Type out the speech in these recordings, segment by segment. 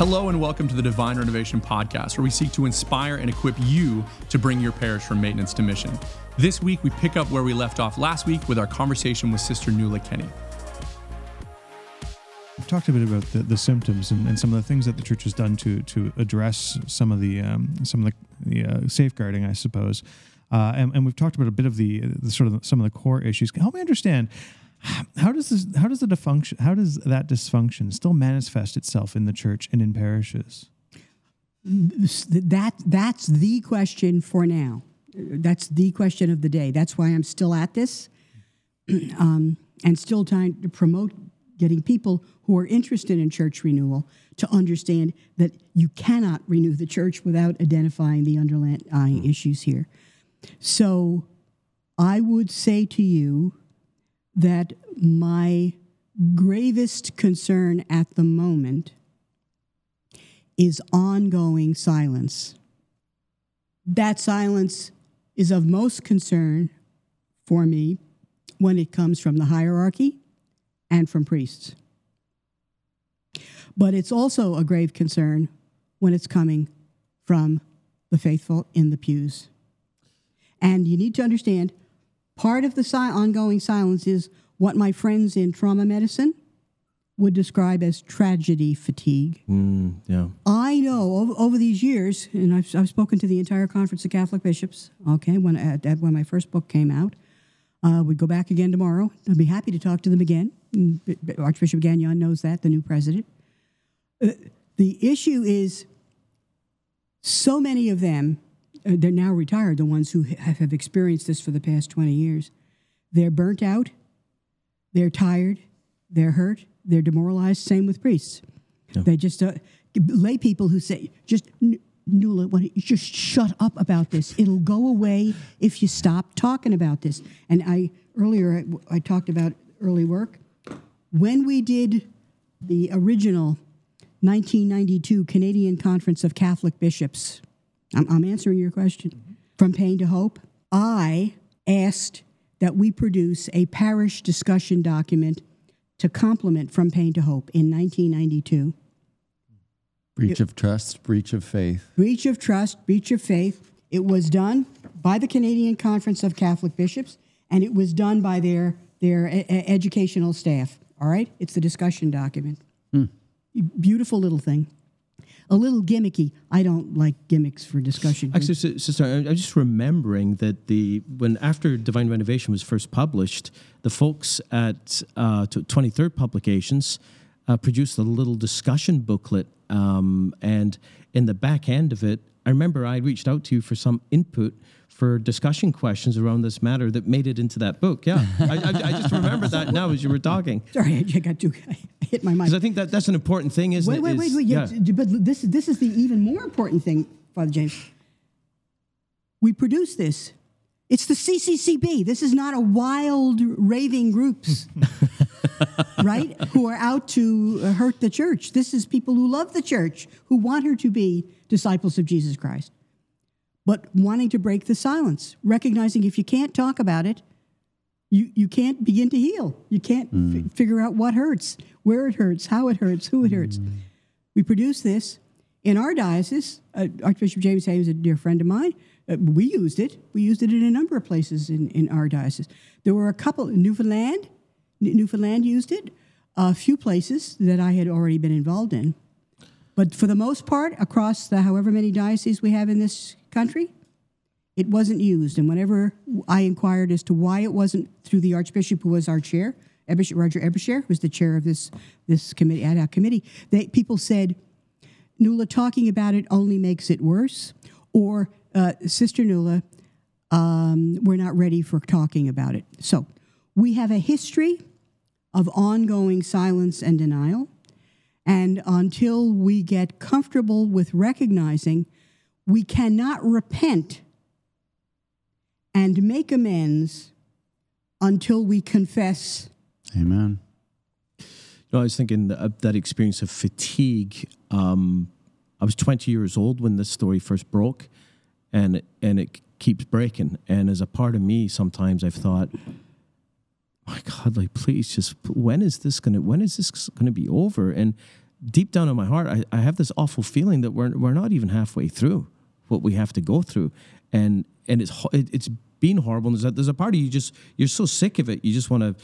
Hello, and welcome to the Divine Renovation Podcast, where we seek to inspire and equip you to bring your parish from maintenance to mission. This week, we pick up where we left off last week with our conversation with Sister Nuala Kenny. We've talked a bit about the, the symptoms and, and some of the things that the church has done to to address some of the um, some of the, the uh, safeguarding, I suppose. Uh, and, and we've talked about a bit of the, the sort of some of the core issues. Help me understand how does this how does the dysfunction how does that dysfunction still manifest itself in the church and in parishes? That that's the question for now. That's the question of the day. That's why I'm still at this, um, and still trying to promote getting people who are interested in church renewal to understand that you cannot renew the church without identifying the underlying issues here. So, I would say to you that my gravest concern at the moment is ongoing silence. That silence is of most concern for me when it comes from the hierarchy and from priests. But it's also a grave concern when it's coming from the faithful in the pews. And you need to understand Part of the si- ongoing silence is what my friends in trauma medicine would describe as tragedy fatigue. Mm, yeah. I know over, over, these years, and I've, I've spoken to the entire Conference of Catholic Bishops, okay, when, at, at when my first book came out. Uh, we'd go back again tomorrow. I'd be happy to talk to them again. Archbishop Gagnon knows that, the new president. Uh, the issue is so many of them uh, they're now retired, the ones who have, have experienced this for the past 20 years. They're burnt out, they're tired, they're hurt, they're demoralized. Same with priests. Yeah. They just, uh, lay people who say, just, Nuala, just shut up about this. It'll go away if you stop talking about this. And I, earlier, I, I talked about early work. When we did the original 1992 Canadian Conference of Catholic Bishops, I'm, I'm answering your question. Mm-hmm. From pain to hope, I asked that we produce a parish discussion document to complement From Pain to Hope in 1992. Breach of trust, breach of faith. Breach of trust, breach of faith. It was done by the Canadian Conference of Catholic Bishops, and it was done by their, their a- educational staff. All right? It's the discussion document. Hmm. Beautiful little thing a little gimmicky. I don't like gimmicks for discussion. Actually, sister, I'm just remembering that the when after Divine Renovation was first published, the folks at uh, 23rd Publications uh, produced a little discussion booklet, um, and in the back end of it, I remember I reached out to you for some input for discussion questions around this matter that made it into that book. Yeah, I, I, I, just remember that now as you were talking. Sorry, I got too I hit my mic. Because I think that that's an important thing, isn't wait, it? Wait, wait, wait, yeah. yeah. But this this is the even more important thing, Father James. We produce this. It's the CCCB. This is not a wild raving groups, right? Who are out to hurt the church. This is people who love the church, who want her to be disciples of Jesus Christ but wanting to break the silence, recognizing if you can't talk about it, you, you can't begin to heal. You can't mm. f- figure out what hurts, where it hurts, how it hurts, who it hurts. Mm. We produce this in our diocese. Uh, Archbishop James Hayes is a dear friend of mine. Uh, we used it. We used it in a number of places in, in our diocese. There were a couple, in Newfoundland, N- Newfoundland used it, a few places that I had already been involved in. But for the most part, across the however many dioceses we have in this country, it wasn't used. And whenever I inquired as to why it wasn't through the Archbishop, who was our chair, Bishop Roger Ebacher, who was the chair of this this committee ad hoc committee, they, people said, "Nuala, talking about it only makes it worse, or uh, Sister Nuala, um, we're not ready for talking about it. So we have a history of ongoing silence and denial. And until we get comfortable with recognizing we cannot repent and make amends until we confess. Amen. You know, I was thinking that, that experience of fatigue. Um, I was 20 years old when this story first broke, and and it keeps breaking. And as a part of me, sometimes I've thought, my God, like please, just when is this gonna when is this gonna be over? And deep down in my heart, I, I have this awful feeling that we're we're not even halfway through what we have to go through, and and it's it's been horrible. And there's a, there's a part of you just you're so sick of it, you just want to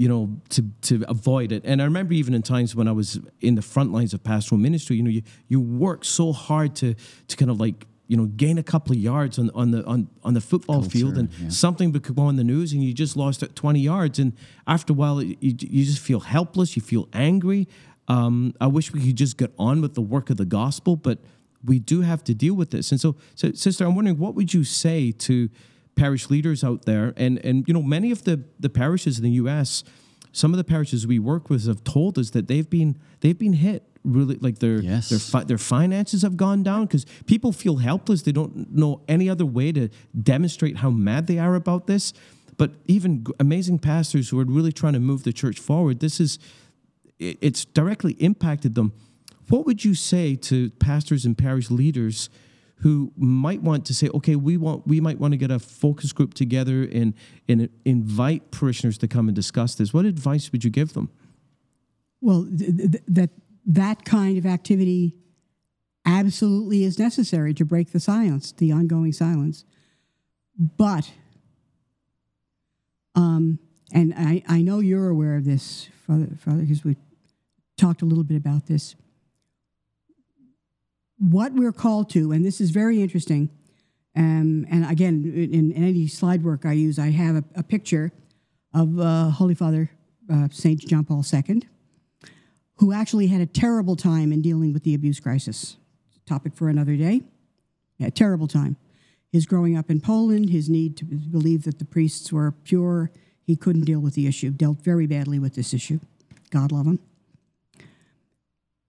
you know, to to avoid it. And I remember even in times when I was in the front lines of pastoral ministry, you know, you you work so hard to to kind of like you know gain a couple of yards on on the on on the football Culture, field, and yeah. something could go on the news, and you just lost at twenty yards, and after a while, you you just feel helpless, you feel angry. Um, I wish we could just get on with the work of the gospel, but we do have to deal with this. And so, so sister, I'm wondering what would you say to parish leaders out there, and and you know many of the the parishes in the U.S. Some of the parishes we work with have told us that they've been they've been hit really like their Yes. their fi- their finances have gone down because people feel helpless. They don't know any other way to demonstrate how mad they are about this. But even g- amazing pastors who are really trying to move the church forward, this is it- it's directly impacted them. What would you say to pastors and parish leaders who might want to say, okay, we want we might want to get a focus group together and and invite parishioners to come and discuss this? What advice would you give them? Well, th- th- that that kind of activity absolutely is necessary to break the silence, the ongoing silence. But, um, and I, I know you're aware of this, Father, Father, because we talked a little bit about this. What we're called to, and this is very interesting. Um, and again, in, in any slide work I use, I have a, a picture of uh, Holy Father uh, Saint John Paul II who actually had a terrible time in dealing with the abuse crisis. Topic for another day. Yeah, terrible time. His growing up in Poland, his need to believe that the priests were pure, he couldn't deal with the issue, dealt very badly with this issue. God love him.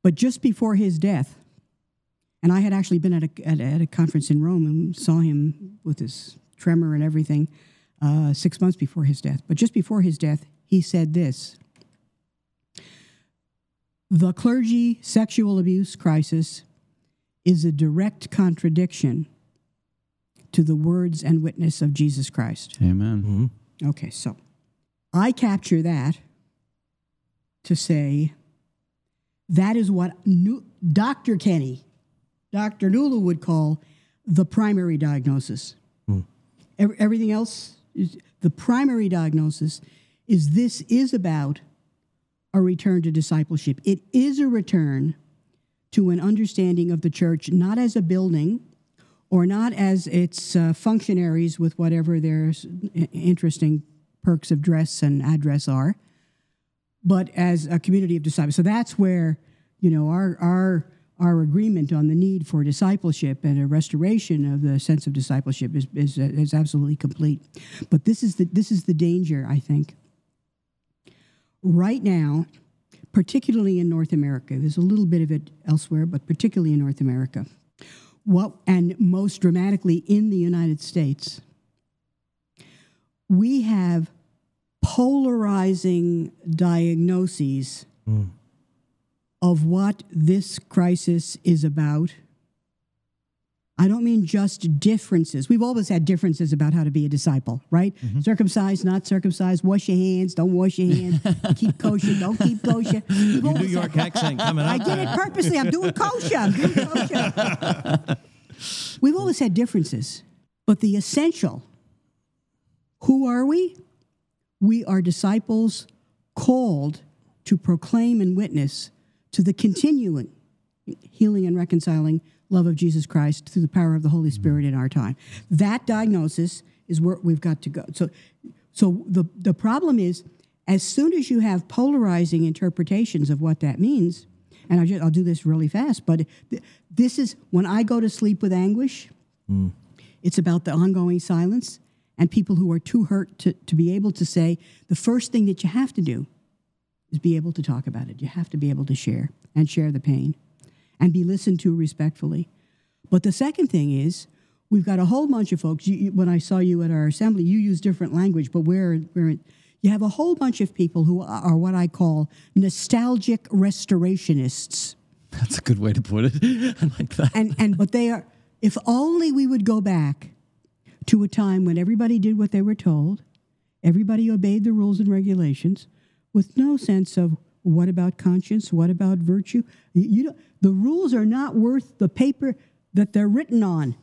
But just before his death, and I had actually been at a, at a, at a conference in Rome and saw him with his tremor and everything uh, six months before his death. But just before his death, he said this The clergy sexual abuse crisis is a direct contradiction to the words and witness of Jesus Christ. Amen. Okay, so I capture that to say that is what Nu- Dr. Kenny, Dr. Nuala would call the primary diagnosis. Ev- everything else, is, the primary diagnosis is this is about a return to discipleship. It is a return to an understanding of the church not as a building or not as its uh, functionaries with whatever their interesting perks of dress and address are, but as a community of disciples. So that's where you know our our our agreement on the need for discipleship and a restoration of the sense of discipleship is is, is absolutely complete. But this is the this is the danger I think. Right now, particularly in North America, there's a little bit of it elsewhere, but particularly in North America what and most dramatically in the United States, we have polarizing diagnoses hmm. Of what this crisis is about. I don't mean just differences. We've always had differences about how to be a disciple, right? Mm-hmm. Circumcised, not circumcised, wash your hands, don't wash your hands, keep kosher, don't keep kosher. We've New York had- accent coming up. I did it purposely. I'm doing kosher. I'm doing kosher. We've always had differences, but the essential who are we? We are disciples called to proclaim and witness to the continuing healing and reconciling love of Jesus Christ through the power of the Holy mm-hmm. Spirit in our time. That diagnosis is where we've got to go. So, so the, the problem is, as soon as you have polarizing interpretations of what that means, and I'll, just, I'll do this really fast, but th- this is when I go to sleep with anguish, mm. it's about the ongoing silence and people who are too hurt to, to be able to say the first thing that you have to do is be able to talk about it. You have to be able to share and share the pain and be listened to respectfully. But the second thing is, we've got a whole bunch of folks. You, when I saw you at our assembly, you use different language, but we're, we're you have a whole bunch of people who are, are what I call nostalgic restorationists. That's a good way to put it. I like that. and and but they are if only we would go back to a time when everybody did what they were told everybody obeyed the rules and regulations with no sense of What about conscience? What about virtue? You, don't, the rules are not worth the paper that they're written on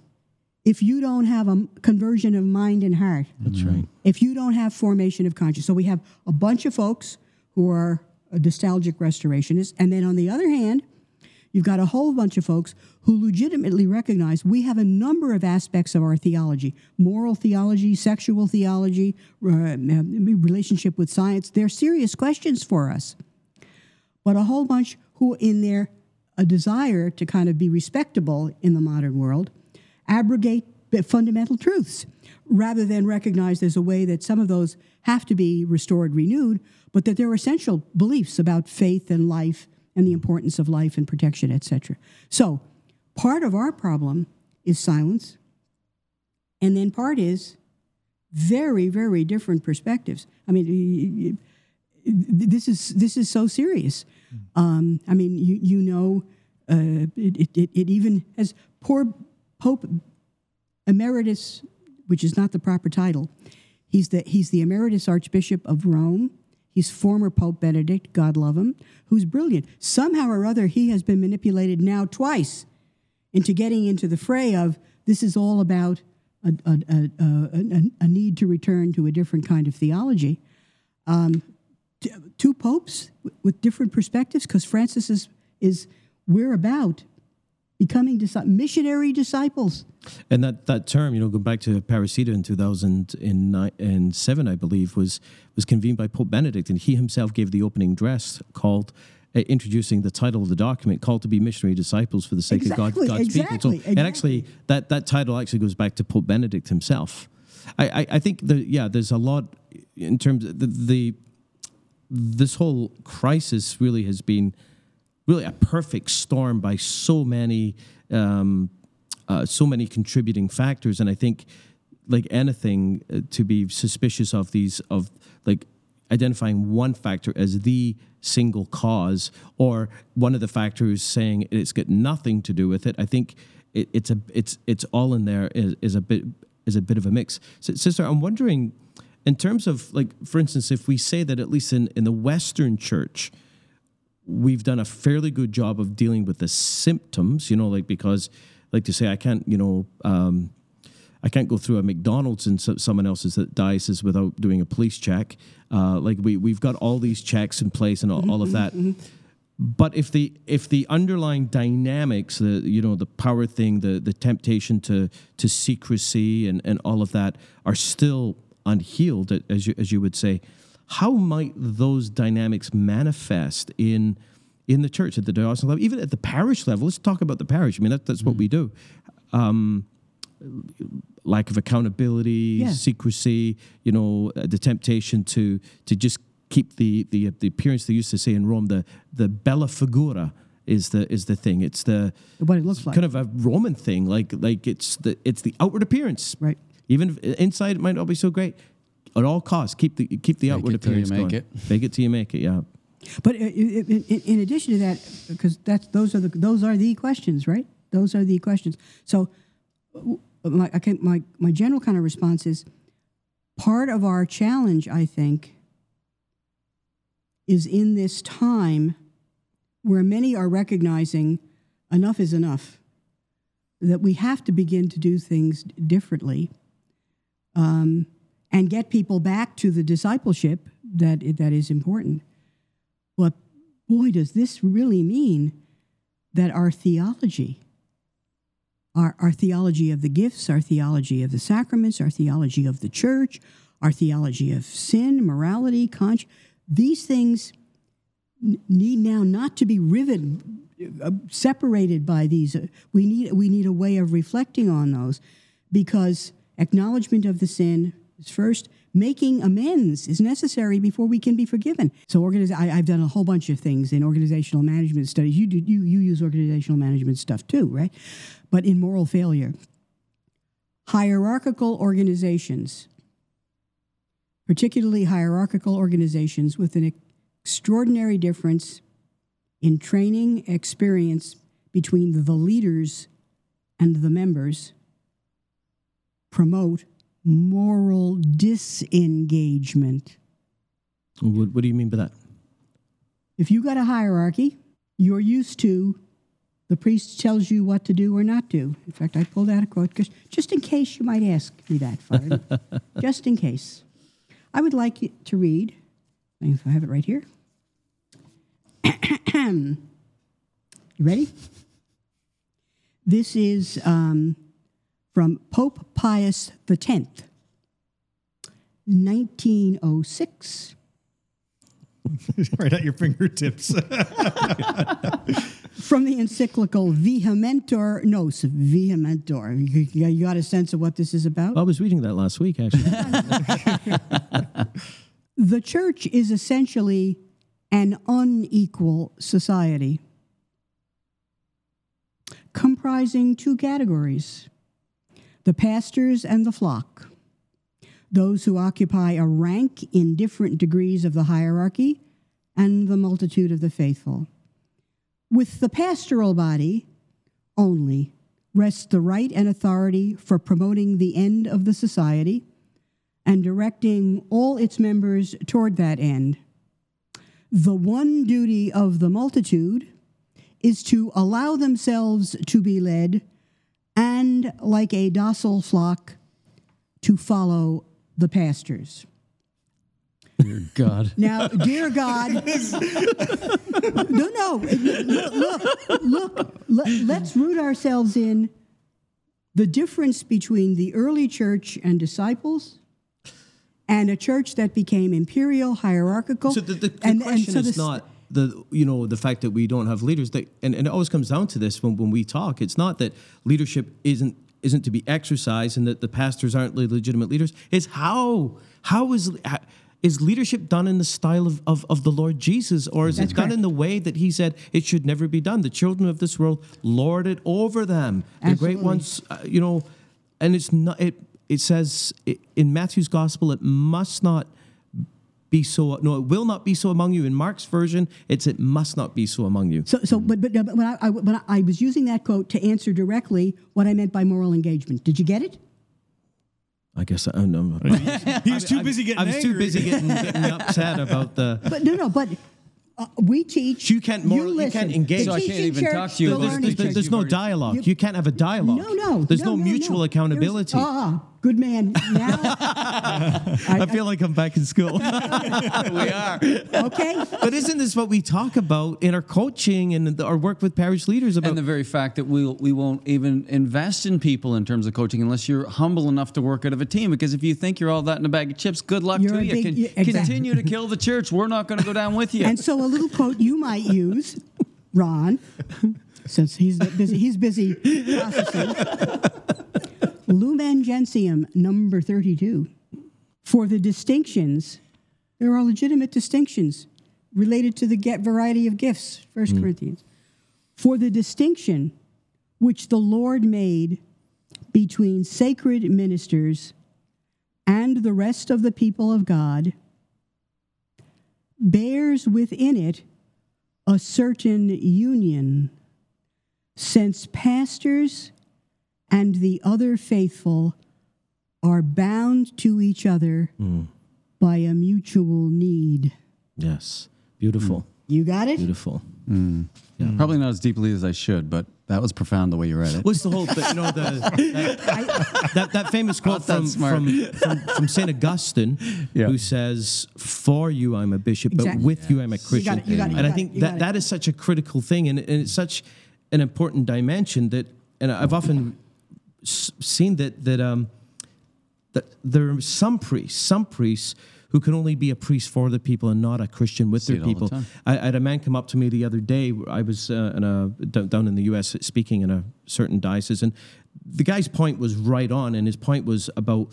if you don't have a conversion of mind and heart. That's right. If you don't have formation of conscience. So we have a bunch of folks who are uh, nostalgic restorationists. And then on the other hand, you've got a whole bunch of folks who legitimately recognize we have a number of aspects of our theology moral theology, sexual theology, uh, relationship with science. They're serious questions for us. But a whole bunch who, in their a desire to kind of be respectable in the modern world, abrogate fundamental truths rather than recognize there's a way that some of those have to be restored, renewed, but that they're essential beliefs about faith and life and the importance of life and protection, etc. So, part of our problem is silence, and then part is very, very different perspectives. I mean, this is this is so serious. Um, I mean, you you know, uh, it, it it even has poor Pope Emeritus, which is not the proper title. He's the he's the Emeritus Archbishop of Rome. He's former Pope Benedict, God love him, who's brilliant. Somehow or other, he has been manipulated now twice into getting into the fray of this is all about a, a, a, a need to return to a different kind of theology. Um, two popes with different perspectives, because Francis is, is we're about becoming dis- missionary disciples. And that, that term, you know, going back to Aparecida in 2007, I believe, was, was convened by Pope Benedict, and he himself gave the opening address called uh, introducing the title of the document, called to be missionary disciples for the sake exactly, of God, God's exactly, people. So, exactly. and actually, that, that title actually goes back to Pope Benedict himself. I, I, I think that, yeah, there's a lot in terms of the, the this whole crisis really has been really a perfect storm by so many um, uh, so many contributing factors. And i think like anything uh, to be suspicious of these of like identifying one factor as the single cause or one of the factors saying it's got nothing to do with it i think it, it's a it's it's all in there is, is a bit is a bit of a mix. So, sister i'm wondering in terms of like for instance if we say that at least in, in the western church we've done a fairly good job of dealing with the symptoms you know like because like to say i can't you know um, i can't go through a mcdonald's in so, someone else's diocese without doing a police check. Uh, like we, we've got all these checks in place and all, all of that. But if the if the underlying dynamics the you know the power thing the the temptation to to secrecy and and all of that are still unhealed, as you, as you would say, how might those dynamics manifest in in the church at the diocesan level, even at the parish level? Let's talk about the parish. I mean, that, that's what we do. Um, lack of accountability, Yeah. secrecy, you know, uh, the temptation to to just keep the the the appearance they used to say in Rome, the the bella figura is the is the thing. It's the What it looks like. kind of a Roman thing, like like it's the it's the outward appearance, Right. Even if inside it might not be so great. At all costs, keep the keep the outward it till you appearance make going. it. Fake it till you make it. Yeah. But uh, in, in, in addition to that, because that's those are the those are the questions, right? Those are the questions. So, uh, my I can, my my general kind of response is part of our challenge, I think, is in this time where many are recognizing enough is enough, that we have to begin to do things differently. Um, and get people back to the discipleship that that is important. But boy, does this really mean that our theology, our, our theology of the gifts, our theology of the sacraments, our theology of the church, our theology of sin, morality, conscience, these things need now not to be riven, uh, separated by these. Uh, We need, we need a way of reflecting on those because acknowledgement of the sin first. Making amends is necessary before we can be forgiven. So, I, I've done a whole bunch of things in organizational management studies. You do, you you use organizational management stuff too, right? But in moral failure, hierarchical organizations, particularly hierarchical organizations with an extraordinary difference in training experience between the leaders and the members, promote moral disengagement. What, what do you mean by that? if you got a hierarchy, you're used to the priest tells you what to do or not do. In fact, I pulled out a quote 'cause- just in case you might ask me that, just in case. I would like you to read, if I have it right here. you ready? This is um, from Pope Pius X, 1906. right at your fingertips. From the encyclical Vehementer Nos, Vehementer. You, you- you got a sense of what this is about? I was reading that last week, actually. The church is essentially an unequal society, comprising two categories the pastors and the flock, those who occupy a rank in different degrees of the hierarchy, and the multitude of the faithful. With the pastoral body only rests the right and authority for promoting the end of the society and directing all its members toward that end. The one duty of the multitude is to allow themselves to be led and, like a docile flock, to follow the pastors. Dear God. Now, dear God, no, no, look, look, look let, let's root ourselves in the difference between the early church and disciples and a church that became imperial, hierarchical. So the, the, the and- and question so is this- not the you know the fact that we don't have leaders. That and, and it always comes down to this when, when we talk. It's not that leadership isn't isn't to be exercised and that the pastors aren't le- legitimate leaders. It's how how is how- is leadership done in the style of, of, of the Lord Jesus, or is That's it done in the way that He said it should never be done? The children of this world lord it over them. The great ones, uh, you know, and it's not. It it says i in Matthew's gospel, it must not be so no it will not be so among you in mark's version it's it must not be so among you So, so, but, but, but, I, I, but I was using that quote to answer directly what I meant by moral engagement. Did you get it? i guess i don't know he was too busy getting i was too busy getting, getting upset about the But no, no, but uh, we teach. You can't moral- you listen. can't engage. The So I can't even church, talk to you the about there's, there's, there's no dialogue you, can't have a dialogue No, no. there's no, no, mutual no. accountability There's- Ah, good man. Now, I, i feel like i'm back in school we are. okay. but isn't this what we talk about in our coaching and the, our work with parish leaders about And the very fact that we we won't even invest in people in terms of coaching unless you're humble enough to work out of a team. Because if you think you're all that in a bag of chips, good luck You're to you. big- Con- exactly. Continue to kill the church. We're not going to go down with you. And so, a little quote you might use, Ron, since he's busy. He's busy processing. Lumen Gentium, number thirty-two. For the distinctions, there are legitimate distinctions related to the get variety of gifts. First hmm. Corinthians. For the distinction which the Lord made between sacred ministers and the rest of the people of God bears within it a certain union, since pastors and the other faithful are bound to each other hmm. by a mutual need. yes beautiful hmm. You got it? beautiful hmm. yeah Probably not as deeply as I should, but that was profound the way you read it. What's the whole thing? You know, the, that, that, that famous quote Not that from, from, from, from St. Augustine, Yeah. who says, For you I'm a bishop, but Exactly. with you I'm a Christian. You got it, you got it, you and I think that, that is such a critical thing, and, and it's such an important dimension that, and I've often s- seen that, that, um, that there are some priests, some priests who can only be a priest for the people and not a Christian with See their all the people. I, I had a man come up to me the other day. I was uh, in a down down in the U.S. speaking in a certain diocese, and the guy's point was right on, and his point was about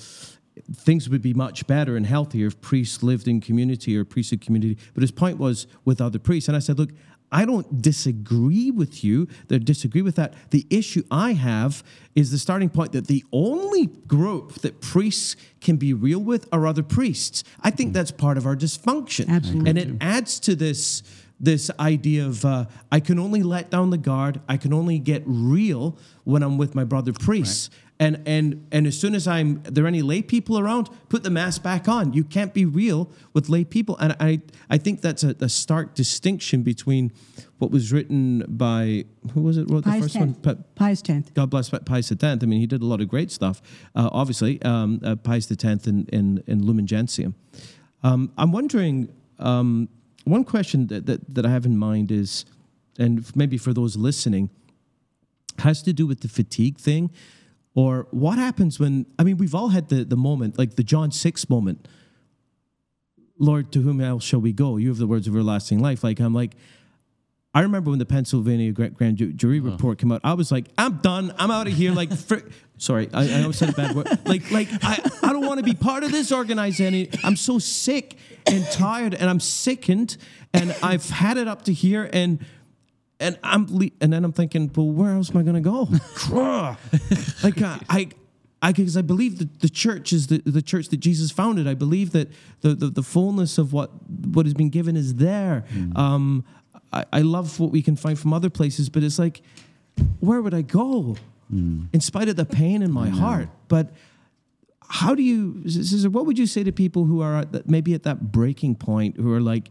things would be much better and healthier if priests lived in community or priesthood community. But his point was with other priests, and I said, look. I don't disagree with you. They disagree with that. The issue I have is the starting point that the only group that priests can be real with are other priests. I think that's part of our dysfunction. Absolutely. And it adds to this this idea of uh, I can only let down the guard. I can only get real when I'm with my brother priests. And and and as soon as I'm there any lay people around, put the mask back on. You can't be real with lay people. And I I think that's a, a stark distinction between what was written by who was it wrote the first X. one? Pa- Pius tenth. God bless Pius X. I mean, he did a lot of great stuff. Uh, obviously, um, uh, Pius X in, in, in Lumen Gentium. Um, I'm wondering, um, one question that, that, that I have in mind is, and maybe for those listening, has to do with the fatigue thing. Or what happens when, I mean, we've all had the, the moment, like the John 6 moment. Lord, to whom else shall we go? You have the words of everlasting life. Like, I'm like, I remember when the Pennsylvania Grand Jury uh-huh. report came out. I was like, I'm done. I'm out of here. Like, sorry, I, I almost said a bad word. Like, like I, I don't want to be part of this organization. I'm so sick and tired, and I'm sickened, and I've had it up to here, and and I'm le- and then I'm thinking, well, where else am I going to go? like, uh, I. I because I believe that the church is the, the church that Jesus founded. I believe that the, the, the fullness of what what has been given is there. Um, I, I love what we can find from other places, but it's like, where would I go? In spite of the pain in my heart, but how do you, Sister, what would you say to people who are at that, maybe at that breaking point, who are like,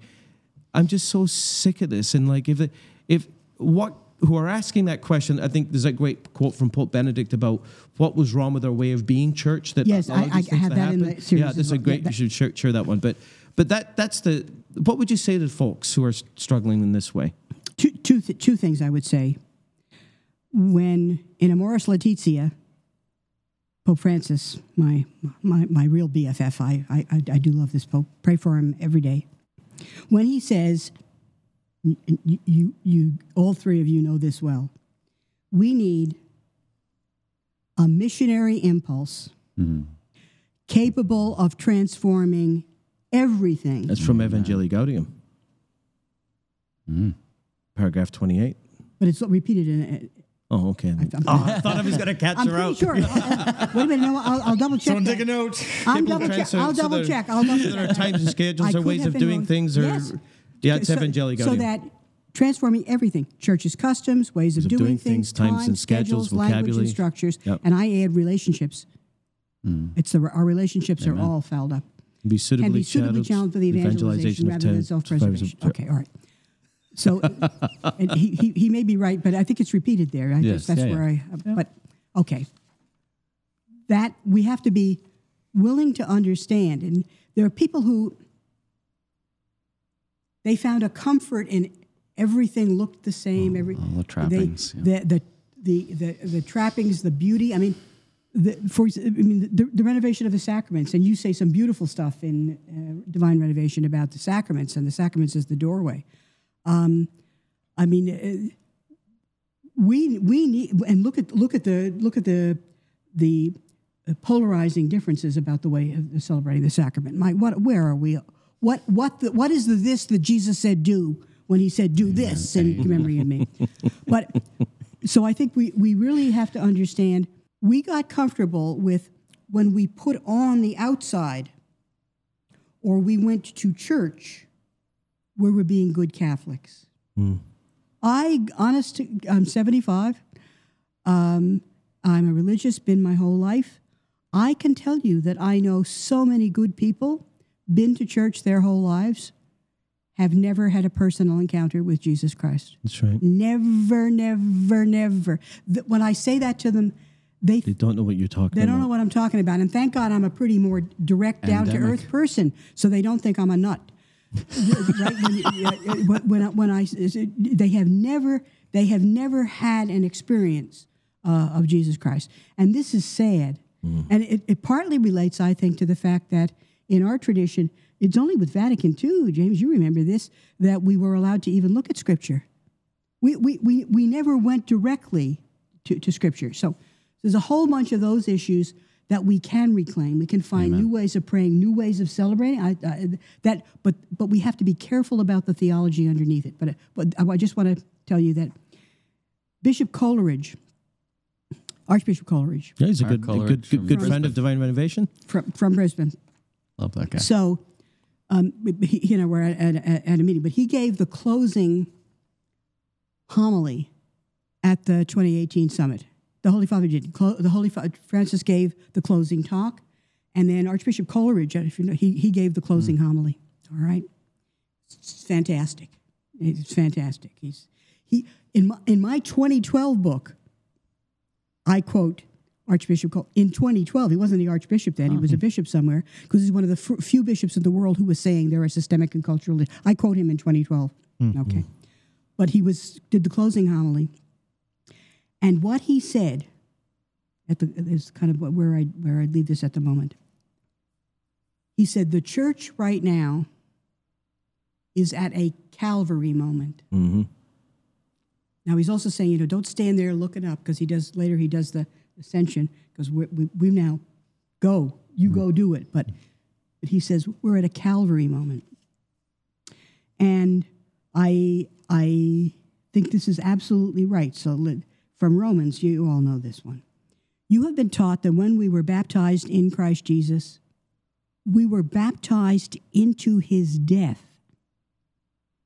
I'm just so sick of this, and like if it, if what who are asking that question, I think there's a great quote from Pope Benedict about what was wrong with our way of being church. That Yes, I- I have to that in the series Yeah, as that's a great. Yeah, that- you should share, that one. But but that that's the. What would you say to folks who are struggling in this way? two, two, th- two things I would say. When in Amoris Laetitia, Pope Francis, my, my, my real BFF, I, I, I do love this Pope, pray for him every day. When he says, you, you, you, all three of you know this well, we need a missionary impulse mm-hmm. capable of transforming everything. That's from Evangelii Gaudium, mm-hmm. paragraph twenty-eight. But it's repeated in. It. Oh, okay. I'm- I oh, thought I was going to catch I'm her pretty out. sure. Uh, uh, wait a minute. No, I'll, I'll double check. Someone that. take a note. I'm double trying check. I'll double there- check. I'll double check. There are times and schedules or could ways have of been doing wrong. things. Or Yes. Yeah, it's so, Evangelii so that transforming everything churches customs, ways of, of doing things, things, times and schedules, language and vocabulary. structures, Yep. and I add relationships. Hmm. It's the our relationships are all fouled up. be suitably, Can be suitably channeled- challenged for the evangelization of rather than ten- self-preservation. of- Okay, all right. So, and he, he he may be right, but I think it's repeated there. I Yes, guess that's yeah, where I. But okay, that we have to be willing to understand, and there are people who they found a comfort in everything looked the same. Every all the they- trappings, yeah. the, the the the the trappings, the beauty. I mean. The, for I mean the, the renovation of the sacraments, and you say some beautiful stuff in uh, Divine Renovation about the sacraments, and the sacraments is the doorway. Um, I mean, uh, we we need and look at look at the look at the the polarizing differences about the way of celebrating the sacrament. My what where are we? What what the, what is the this that Jesus said do when he said do this in memory of me? But so I think we we really have to understand. We got comfortable with when we put on the outside, or we went to church, where we're being good Catholics. I honest, to, I'm 75. Um, I'm a religious, been my whole life. I can tell you that I know so many good people, been to church their whole lives, have never had a personal encounter with Jesus Christ. That's right. Never, never, never. When I say that to them, they They don't know what you're talking they don't know what I'm talking about. And thank God I'm a pretty more direct, down to earth person, so they don't think I'm a nut. right? When, you- when, when I, when I, they have never, they have never had an experience uh, of Jesus Christ, and this is sad. Mm. And it, it partly relates, I think, to the fact that in our tradition, it's only with Vatican II, James, you remember this, that we were allowed to even look at Scripture. We, we, we, we never went directly to, to Scripture. So there's a whole bunch of those issues that we can reclaim. We can find new ways of praying, new ways of celebrating. I, I, that, but but we have to be careful about the theology underneath it. But but I just want to tell you that Bishop Coleridge, Archbishop Coleridge Yeah, he's a Mark good, a Coleridge good, good, good friend of Divine Renovation. from from Brisbane, Love that guy. So, um, he, you know, we're at, at, at a meeting, but he gave the closing homily at the 2018 summit. the Holy Father did. Clo- the Holy Father, Francis gave the closing talk, and then Archbishop Coleridge, if you know, he, he gave the closing homily. All right? It's fantastic. It's fantastic. He's, he, in, my, in my 2012 book, I quote Archbishop Cole. In 2012, he wasn't the Archbishop then, he was a bishop somewhere, because he's one of the f- few bishops in the world who was saying there are systemic and cultural. I quote him in 2012. Okay. But he was did the closing homily. And what he said at the is kind of where I where I leave this at the moment. He said the church right now is at a Calvary moment. hmm Now he's also saying, you know, don't stand there looking up because he does later. He does the ascension because we we now go. You go do it. But but he says we're at a Calvary moment, and I I think this is absolutely right. So from Romans, you all know this one. You have been taught that when we were baptized in Christ Jesus, we were baptized into His death.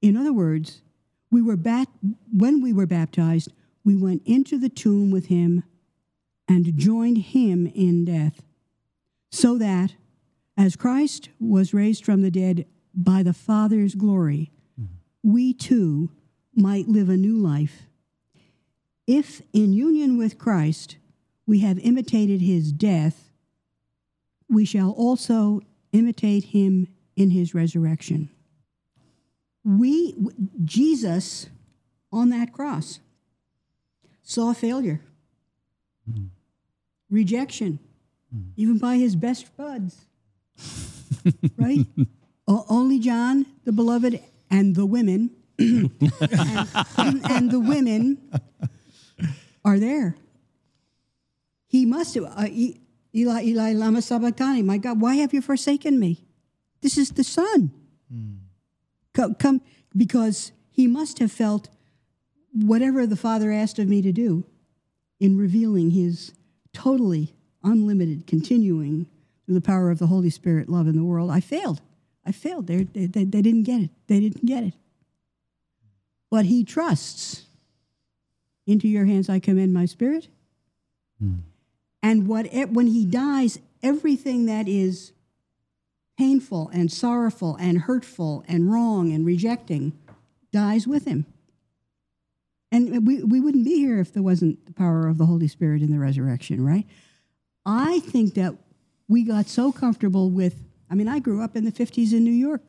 In other words, we were bat- when we were baptized, we went into the tomb with him and joined him in death, so that as Christ was raised from the dead by the Father's glory, mm-hmm. we too might live a new life. If in union with Christ we have imitated his death, we shall also imitate him in his resurrection. We jesus on that cross saw failure mm-hmm. Rejection even by his best buds right? O- only john the beloved and the women and, and the women are there. He must have uh, E- eli eli lama sabachthani my god why have you forsaken me? This is the son come, come because he must have felt whatever the father asked of me to do in revealing his totally unlimited continuing through the power of the holy spirit love in the world. I failed. I failed. They, they, they, they didn't get it. They didn't get it. But he trusts. Into your hands i commend my spirit. Hmm. And what when he dies everything that is painful and sorrowful and hurtful and wrong and rejecting dies with him. And we, we wouldn't be here if there wasn't the power of the Holy Spirit in the resurrection, right? I think that we got so comfortable with, I mean, I grew up in the 50s in New York,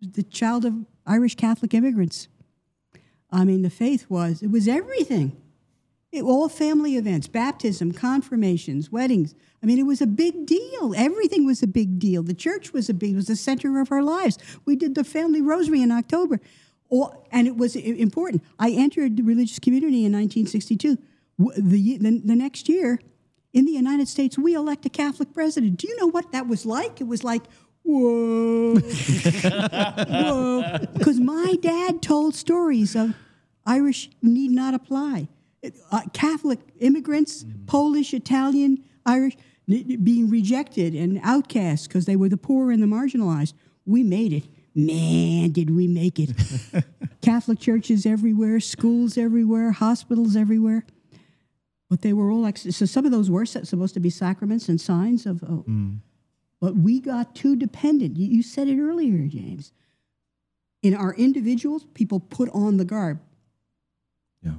the child of Irish Catholic immigrants. I mean, the faith was, it was everything. It, all family events, baptism, confirmations, weddings. I mean, it was a big deal. Everything was a big deal. The church was a big, was the center of our lives. We did the family rosary in October, all, and it was important. I entered the religious community in 1962. The, the, the next year, in the United States, we elect a Catholic president. Do you know what that was like? It was like, whoa, whoa. Because my dad told stories of Irish need not apply. Uh, Catholic immigrants, Polish, Italian, Irish, being rejected and outcast because they were the poor and the marginalized. We made it. Man, did we make it. Catholic churches everywhere, schools everywhere, hospitals everywhere. But they were all like, so some of those were supposed to be sacraments and signs of, oh, hmm. but we got too dependent. You, you said it earlier, James. In our individuals, people put on the garb. Yeah.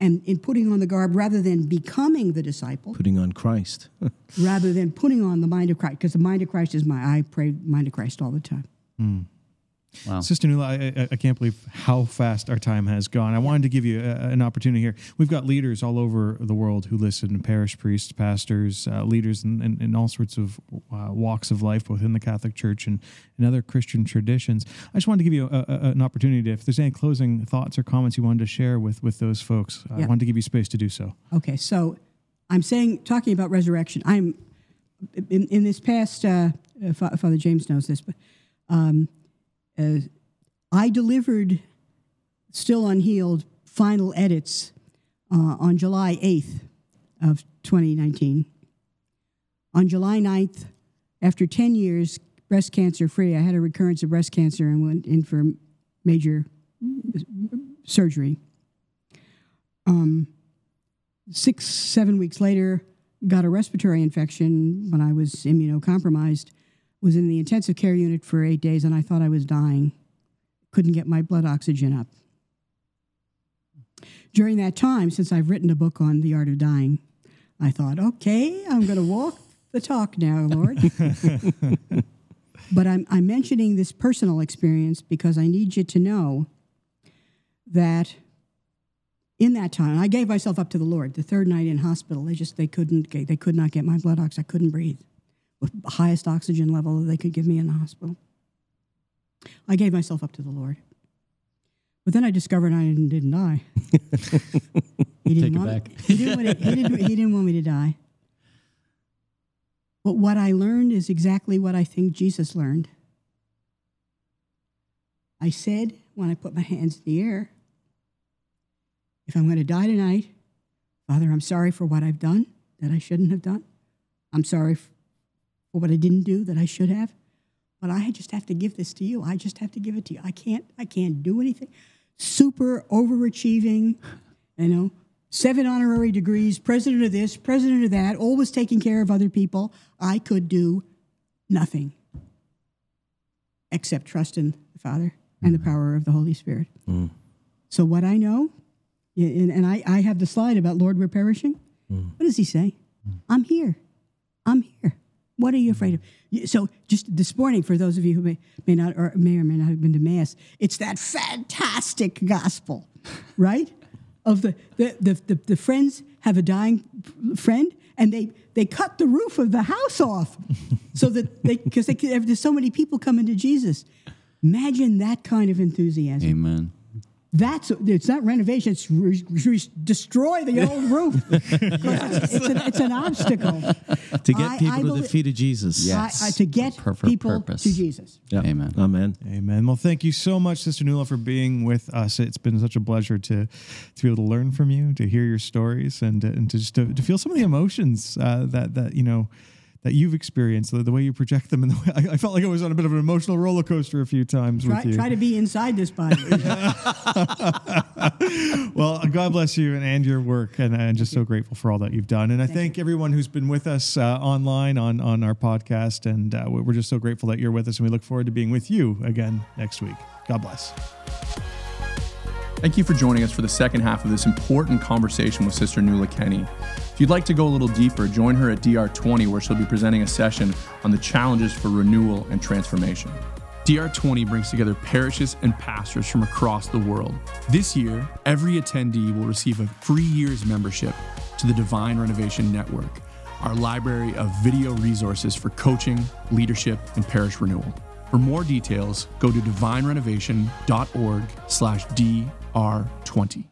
And in putting on the garb, rather than becoming the disciple, Putting on Christ. rather than putting on the mind of Christ, because the mind of Christ is my, I pray mind of Christ all the time. Hmm. Wow. Sister Nuala, I, I, I can't believe how fast our time has gone. I wanted to give you a, an opportunity here. We've got leaders all over the world who listen parish priests, pastors, uh, leaders in, in, in all sorts of uh, walks of life, both in the Catholic Church and, and other Christian traditions. I just wanted to give you a, a, an opportunity to, if there's any closing thoughts or comments you wanted to share with, with those folks, I wanted to give you space to do so. Okay, so I'm saying, talking about resurrection, I'm in, in this past, uh, Father James knows this, but um, uh, I delivered still unhealed final edits uh, on July 8th of 2019. On July 9th, after 10 years breast cancer free, I had a recurrence of breast cancer and went in for major surgery. Um, six, seven weeks later, got a respiratory infection when I was immunocompromised, was in the intensive care unit for eight days, and I thought I was dying. Couldn't get my blood oxygen up. During that time, since I've written a book on the art of dying, I thought, okay, I'm going to walk the talk now, Lord. but I'm, I'm mentioning this personal experience because I need you to know that in that time, I gave myself up to the Lord. The third night in hospital, they just they couldn't they could not get my blood oxygen. I couldn't breathe with the highest oxygen level that they could give me in the hospital. I gave myself up to the Lord. But then I discovered I didn't, didn't die. he didn't Take it want, back. He didn't, want he, didn't, he didn't want me to die. But what I learned is exactly what I think Jesus learned. I said when I put my hands in the air, if I'm going to die tonight, Father, I'm sorry for what I've done that I shouldn't have done. I'm sorry for what I didn't do that I should have. But I just have to give this to you. I just have to give it to you. I can't. I can't do anything. Super overachieving, you know. Seven honorary degrees, president of this, president of that, always taking care of other people. I could do nothing except trust in the Father and the mm. power of the Holy Spirit. Mm. So what I know, and, and I, I have the slide about Lord, we're perishing. Mm. What does he say? I'm here. I'm here. What are you afraid of? So just this morning, for those of you who may, may not or may or may not have been to mass, it's that fantastic gospel, right? Of the the, the, the, the friends have a dying friend and they they cut the roof of the house off so that they because there's so many people coming to Jesus. Imagine that kind of enthusiasm. Amen. That's it's not renovation. It's re, re, destroy the old roof. it's, it's, an, it's an obstacle to get I- people I to belie- the feet of Jesus. Yeah. I- Yes. I- to get For- for people purpose. to Jesus. Yeah. Amen. Amen. Amen. Well, thank you so much, Sister Nuala, for being with us. It's been such a pleasure to to be able to learn from you, to hear your stories, and to, and to just to, to feel some of the emotions uh, that that you know that you've experienced, the, the way you project them, and the way I, I felt like I was on a bit of an emotional roller coaster a few times Try, with you. try to be inside this body. well, God bless you and, and your work, and I'm just so grateful for all that you've done. And I thank everyone who's been with us uh, online on on our podcast, and uh, we're just so grateful that you're with us, and we look forward to being with you again next week. God bless. Thank you for joining us for the second half of this important conversation with Sister Nuala Kenny. If you'd like to go a little deeper, join her at DR20, where she'll be presenting a session on the challenges for renewal and transformation. DR20 brings together parishes and pastors from across the world. This year, every attendee will receive a free year's membership to the Divine Renovation Network, our library of video resources for coaching, leadership, and parish renewal. For more details, go to divinerenovation.org slash DR20.